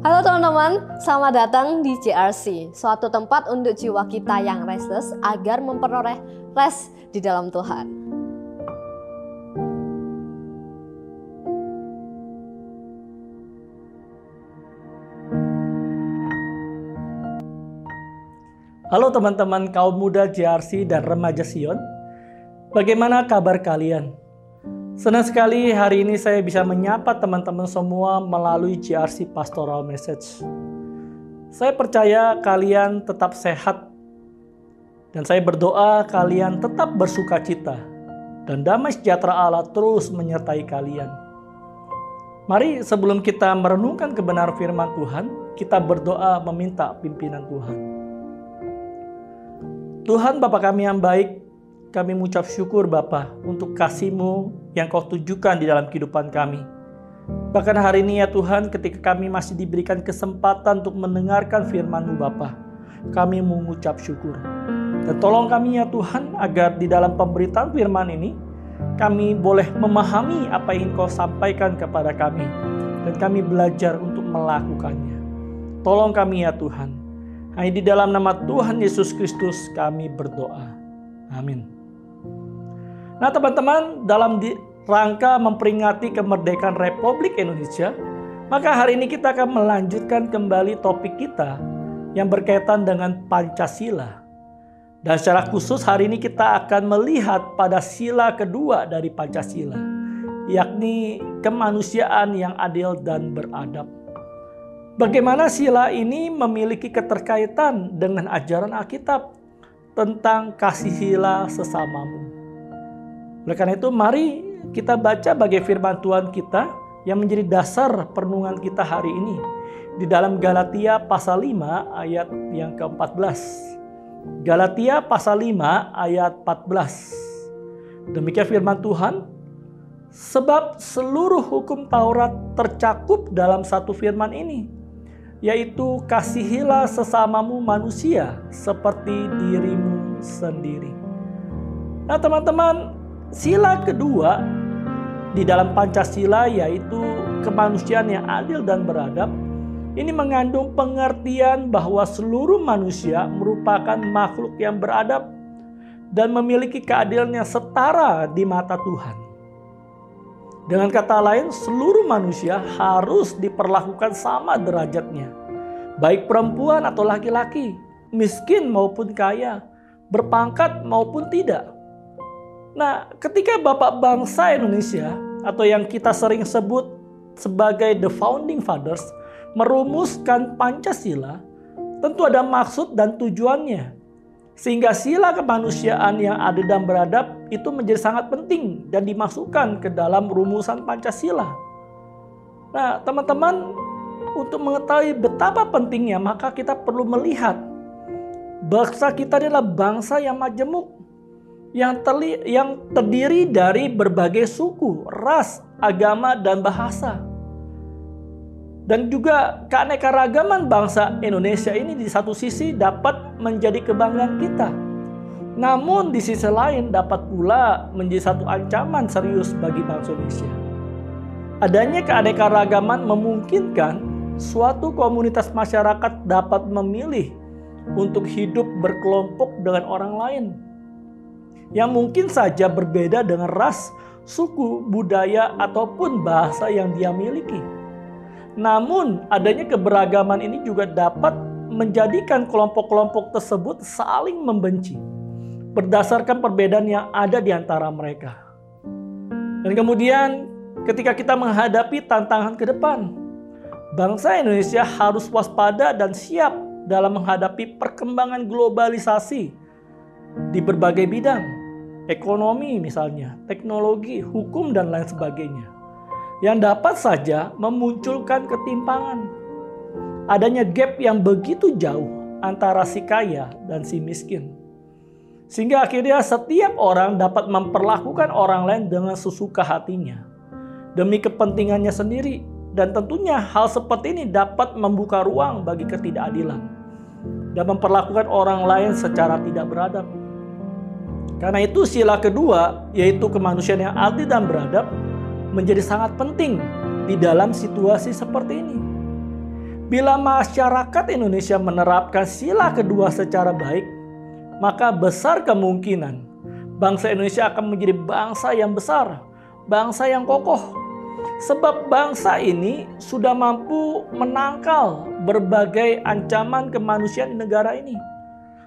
Halo teman-teman, selamat datang di JRC, suatu tempat untuk jiwa kita yang restless agar memperoleh rest di dalam Tuhan. Halo teman-teman kaum muda JRC dan remaja Sion. Bagaimana kabar kalian? Senang sekali hari ini saya bisa menyapa teman-teman semua melalui GRC Pastoral Message. Saya percaya kalian tetap sehat dan saya berdoa kalian tetap bersuka cita dan damai sejahtera Allah terus menyertai kalian. Mari sebelum kita merenungkan kebenaran firman Tuhan, kita berdoa meminta pimpinan Tuhan. Tuhan Bapa kami yang baik, kami mengucap syukur Bapa untuk kasih-Mu yang Kau tunjukkan di dalam kehidupan kami. Bahkan hari ini ya Tuhan ketika kami masih diberikan kesempatan untuk mendengarkan firman-Mu Bapa, kami mengucap syukur. Dan tolong kami ya Tuhan agar di dalam pemberitaan firman ini kami boleh memahami apa yang Kau sampaikan kepada kami dan kami belajar untuk melakukannya. Tolong kami ya Tuhan. Hanya di dalam nama Tuhan Yesus Kristus kami berdoa. Amin. Nah teman-teman dalam rangka memperingati kemerdekaan Republik Indonesia, maka hari ini kita akan melanjutkan kembali topik kita yang berkaitan dengan Pancasila. Dan secara khusus hari ini kita akan melihat pada sila kedua dari Pancasila, yakni kemanusiaan yang adil dan beradab. Bagaimana sila ini memiliki keterkaitan dengan ajaran Alkitab tentang kasih sila sesamamu. Oleh karena itu mari kita baca bagai firman Tuhan kita yang menjadi dasar perenungan kita hari ini di dalam Galatia pasal 5 ayat yang ke-14. Galatia pasal 5 ayat 14. Demikian firman Tuhan, sebab seluruh hukum Taurat tercakup dalam satu firman ini, yaitu kasihilah sesamamu manusia seperti dirimu sendiri. Nah teman-teman, Sila kedua di dalam Pancasila yaitu kemanusiaan yang adil dan beradab ini mengandung pengertian bahwa seluruh manusia merupakan makhluk yang beradab dan memiliki keadilan yang setara di mata Tuhan. Dengan kata lain, seluruh manusia harus diperlakukan sama derajatnya, baik perempuan atau laki-laki, miskin maupun kaya, berpangkat maupun tidak. Nah, ketika Bapak bangsa Indonesia atau yang kita sering sebut sebagai the founding fathers merumuskan Pancasila, tentu ada maksud dan tujuannya. Sehingga sila kemanusiaan yang adil dan beradab itu menjadi sangat penting dan dimasukkan ke dalam rumusan Pancasila. Nah, teman-teman, untuk mengetahui betapa pentingnya, maka kita perlu melihat bangsa kita adalah bangsa yang majemuk, yang, terli, yang terdiri dari berbagai suku, ras, agama, dan bahasa. Dan juga keanekaragaman bangsa Indonesia ini di satu sisi dapat menjadi kebanggaan kita. Namun di sisi lain dapat pula menjadi satu ancaman serius bagi bangsa Indonesia. Adanya keanekaragaman memungkinkan suatu komunitas masyarakat dapat memilih untuk hidup berkelompok dengan orang lain yang mungkin saja berbeda dengan ras, suku, budaya, ataupun bahasa yang dia miliki. Namun, adanya keberagaman ini juga dapat menjadikan kelompok-kelompok tersebut saling membenci berdasarkan perbedaan yang ada di antara mereka. Dan kemudian, ketika kita menghadapi tantangan ke depan, bangsa Indonesia harus waspada dan siap dalam menghadapi perkembangan globalisasi di berbagai bidang ekonomi misalnya, teknologi, hukum dan lain sebagainya. Yang dapat saja memunculkan ketimpangan. Adanya gap yang begitu jauh antara si kaya dan si miskin. Sehingga akhirnya setiap orang dapat memperlakukan orang lain dengan sesuka hatinya. Demi kepentingannya sendiri. Dan tentunya hal seperti ini dapat membuka ruang bagi ketidakadilan. Dan memperlakukan orang lain secara tidak beradab. Karena itu sila kedua yaitu kemanusiaan yang adil dan beradab menjadi sangat penting di dalam situasi seperti ini. Bila masyarakat Indonesia menerapkan sila kedua secara baik, maka besar kemungkinan bangsa Indonesia akan menjadi bangsa yang besar, bangsa yang kokoh. Sebab bangsa ini sudah mampu menangkal berbagai ancaman kemanusiaan di negara ini,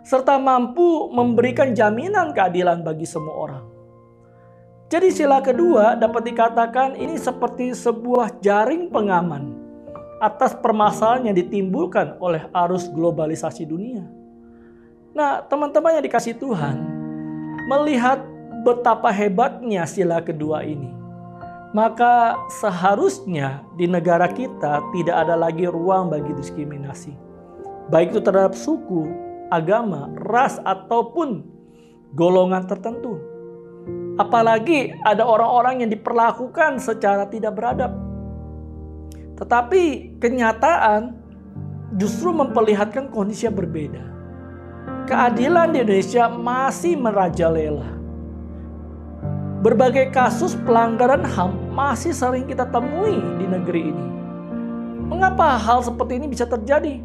serta mampu memberikan jaminan keadilan bagi semua orang. Jadi, sila kedua dapat dikatakan ini seperti sebuah jaring pengaman atas permasalahan yang ditimbulkan oleh arus globalisasi dunia. Nah, teman-teman yang dikasih Tuhan, melihat betapa hebatnya sila kedua ini, maka seharusnya di negara kita tidak ada lagi ruang bagi diskriminasi. Baik itu terhadap suku, agama, ras, ataupun golongan tertentu. Apalagi ada orang-orang yang diperlakukan secara tidak beradab tetapi kenyataan justru memperlihatkan kondisi yang berbeda. Keadilan di Indonesia masih merajalela. Berbagai kasus pelanggaran HAM masih sering kita temui di negeri ini. Mengapa hal seperti ini bisa terjadi?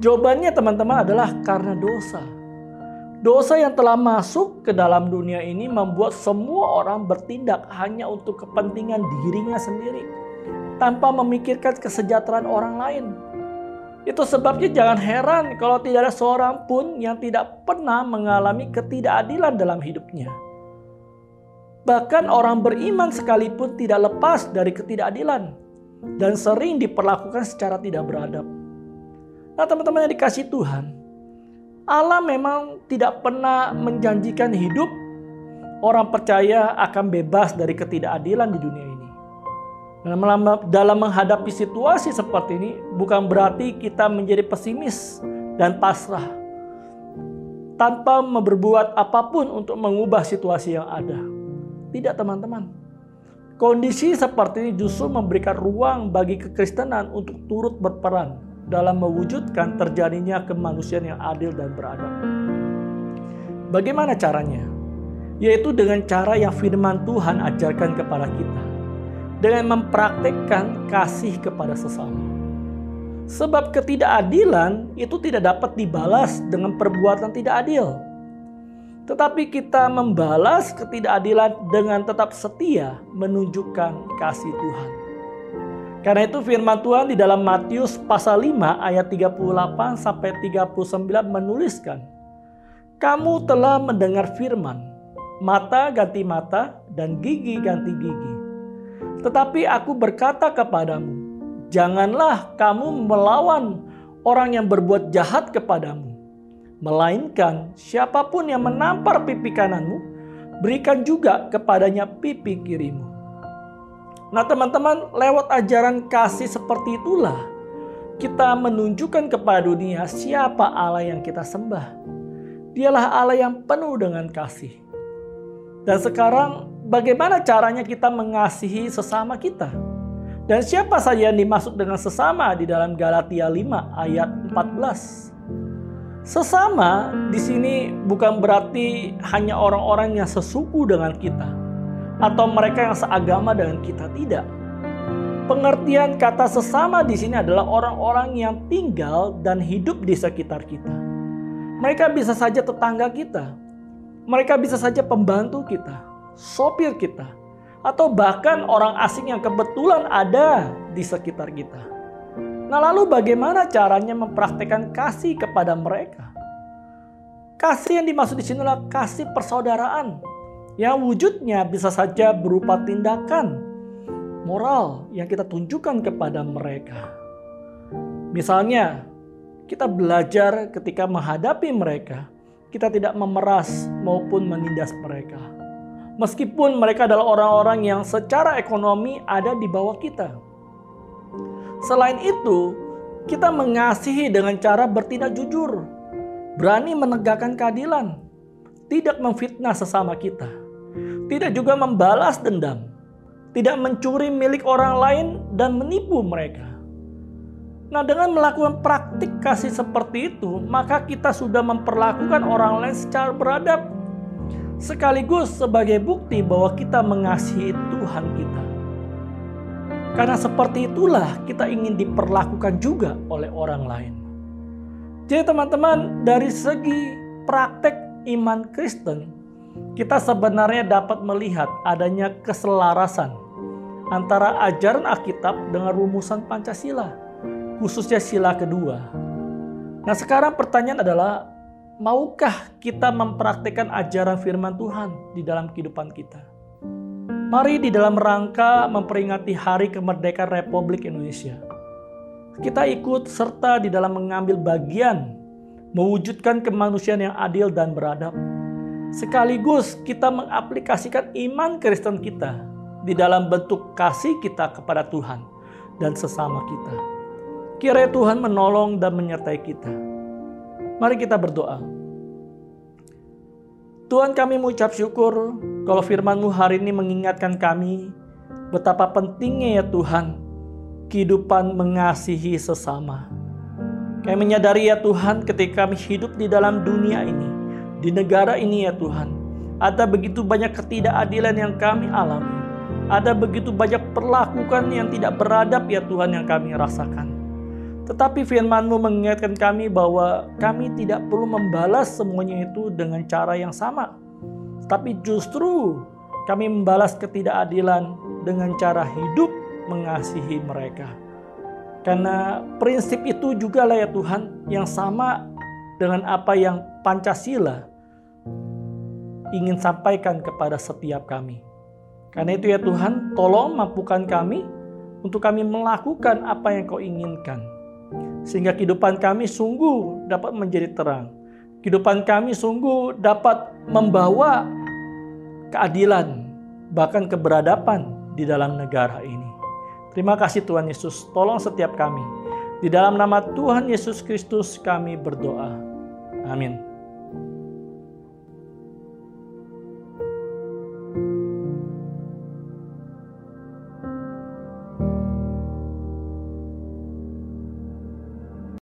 Jawabannya teman-teman adalah karena dosa. Dosa yang telah masuk ke dalam dunia ini membuat semua orang bertindak hanya untuk kepentingan dirinya sendiri tanpa memikirkan kesejahteraan orang lain. Itu sebabnya jangan heran kalau tidak ada seorang pun yang tidak pernah mengalami ketidakadilan dalam hidupnya. Bahkan orang beriman sekalipun tidak lepas dari ketidakadilan dan sering diperlakukan secara tidak beradab. Nah teman-teman yang dikasih Tuhan, Allah memang tidak pernah menjanjikan hidup orang percaya akan bebas dari ketidakadilan di dunia ini. Dalam menghadapi situasi seperti ini, bukan berarti kita menjadi pesimis dan pasrah tanpa berbuat apa pun untuk mengubah situasi yang ada. Tidak, teman-teman. Kondisi seperti ini justru memberikan ruang bagi kekristenan untuk turut berperan dalam mewujudkan terjadinya kemanusiaan yang adil dan beradab. Bagaimana caranya? Yaitu dengan cara yang firman Tuhan ajarkan kepada kita dengan mempraktekkan kasih kepada sesama. Sebab ketidakadilan itu tidak dapat dibalas dengan perbuatan tidak adil. Tetapi kita membalas ketidakadilan dengan tetap setia menunjukkan kasih Tuhan. Karena itu firman Tuhan di dalam Matius pasal 5 ayat 38 sampai 39 menuliskan, "Kamu telah mendengar firman, mata ganti mata dan gigi ganti gigi. Tetapi aku berkata kepadamu, janganlah kamu melawan orang yang berbuat jahat kepadamu. Melainkan siapa pun yang menampar pipi kananmu, berikan juga kepadanya pipi kirimu. Nah teman-teman, lewat ajaran kasih seperti itulah kita menunjukkan kepada dunia siapa Allah yang kita sembah. Dialah Allah yang penuh dengan kasih. Dan sekarang bagaimana caranya kita mengasihi sesama kita. Dan siapa saja yang dimaksud dengan sesama di dalam Galatia 5 ayat 14. Sesama di sini bukan berarti hanya orang-orang yang sesuku dengan kita atau mereka yang seagama dengan kita tidak. Pengertian kata sesama di sini adalah orang-orang yang tinggal dan hidup di sekitar kita. Mereka bisa saja tetangga kita. Mereka bisa saja pembantu kita sopir kita, atau bahkan orang asing yang kebetulan ada di sekitar kita. Nah, lalu bagaimana caranya mempraktekkan kasih kepada mereka? Kasih yang dimaksud di sini adalah kasih persaudaraan yang wujudnya bisa saja berupa tindakan moral yang kita tunjukkan kepada mereka. Misalnya, kita belajar ketika menghadapi mereka, kita tidak memeras maupun menindas mereka meskipun mereka adalah orang-orang yang secara ekonomi ada di bawah kita. Selain itu, kita mengasihi dengan cara bertindak jujur, berani menegakkan keadilan, tidak memfitnah sesama kita, tidak juga membalas dendam, tidak mencuri milik orang lain dan menipu mereka. Nah, dengan melakukan praktik kasih seperti itu, maka kita sudah memperlakukan orang lain secara beradab sekaligus sebagai bukti bahwa kita mengasihi Tuhan kita. Karena seperti itulah kita ingin diperlakukan juga oleh orang lain. Jadi teman-teman, dari segi praktek iman Kristen, kita sebenarnya dapat melihat adanya keselarasan antara ajaran Alkitab dengan rumusan Pancasila, khususnya sila kedua. Nah sekarang pertanyaan adalah, maukah kita mempraktekkan ajaran firman Tuhan di dalam kehidupan kita? Mari di dalam rangka memperingati Hari Kemerdekaan Republik Indonesia, kita ikut serta di dalam mengambil bagian mewujudkan kemanusiaan yang adil dan beradab. Sekaligus kita mengaplikasikan iman Kristen kita di dalam bentuk kasih kita kepada Tuhan dan sesama kita. Kiranya Tuhan menolong dan menyertai kita. Mari kita berdoa. Tuhan kami mengucap syukur kalau firman-Mu hari ini mengingatkan kami betapa pentingnya ya Tuhan kehidupan mengasihi sesama. Kami menyadari ya Tuhan ketika kami hidup di dalam dunia ini, di negara ini ya Tuhan, ada begitu banyak ketidakadilan yang kami alami. Ada begitu banyak perlakukan yang tidak beradab ya Tuhan yang kami rasakan. Tetapi firman-Mu mengingatkan kami bahwa kami tidak perlu membalas semuanya itu dengan cara yang sama. Tapi justru kami membalas ketidakadilan dengan cara hidup mengasihi mereka. Karena prinsip itu juga lah ya Tuhan yang sama dengan apa yang Pancasila ingin sampaikan kepada setiap kami. Karena itu ya Tuhan, tolong mampukan kami untuk kami melakukan apa yang kau inginkan sehingga kehidupan kami sungguh dapat menjadi terang. Kehidupan kami sungguh dapat membawa keadilan, bahkan keberadaban di dalam negara ini. Terima kasih Tuhan Yesus, tolong setiap kami. Di dalam nama Tuhan Yesus Kristus kami berdoa. Amin.